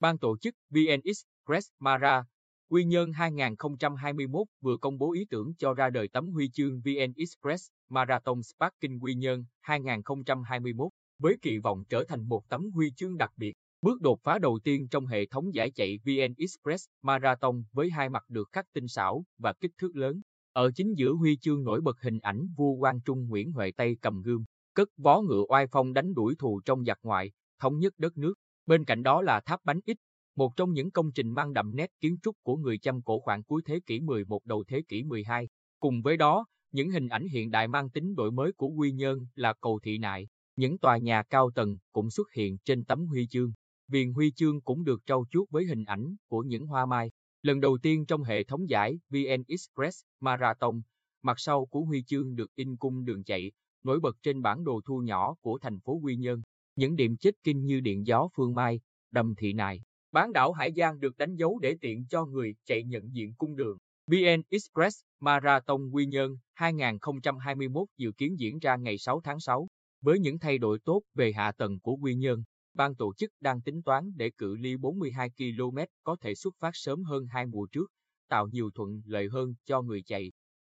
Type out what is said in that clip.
Ban tổ chức VN Express Mara Quy Nhơn 2021 vừa công bố ý tưởng cho ra đời tấm huy chương VN Express Marathon Sparking Quy Nhơn 2021 với kỳ vọng trở thành một tấm huy chương đặc biệt. Bước đột phá đầu tiên trong hệ thống giải chạy VN Express Marathon với hai mặt được khắc tinh xảo và kích thước lớn. Ở chính giữa huy chương nổi bật hình ảnh vua Quang Trung Nguyễn Huệ Tây cầm gươm, cất vó ngựa oai phong đánh đuổi thù trong giặc ngoại, thống nhất đất nước. Bên cạnh đó là tháp bánh ít, một trong những công trình mang đậm nét kiến trúc của người Chăm cổ khoảng cuối thế kỷ 11 đầu thế kỷ 12. Cùng với đó, những hình ảnh hiện đại mang tính đổi mới của Quy Nhơn là cầu thị nại, những tòa nhà cao tầng cũng xuất hiện trên tấm huy chương. Viền huy chương cũng được trau chuốt với hình ảnh của những hoa mai. Lần đầu tiên trong hệ thống giải VN Express Marathon, mặt sau của huy chương được in cung đường chạy, nổi bật trên bản đồ thu nhỏ của thành phố Quy Nhơn. Những điểm chết kinh như điện gió Phương Mai, đầm thị nại, bán đảo Hải Giang được đánh dấu để tiện cho người chạy nhận diện cung đường. VN Express Marathon Quy Nhơn 2021 dự kiến diễn ra ngày 6 tháng 6. Với những thay đổi tốt về hạ tầng của Quy Nhơn, ban tổ chức đang tính toán để cự ly 42 km có thể xuất phát sớm hơn hai mùa trước, tạo nhiều thuận lợi hơn cho người chạy.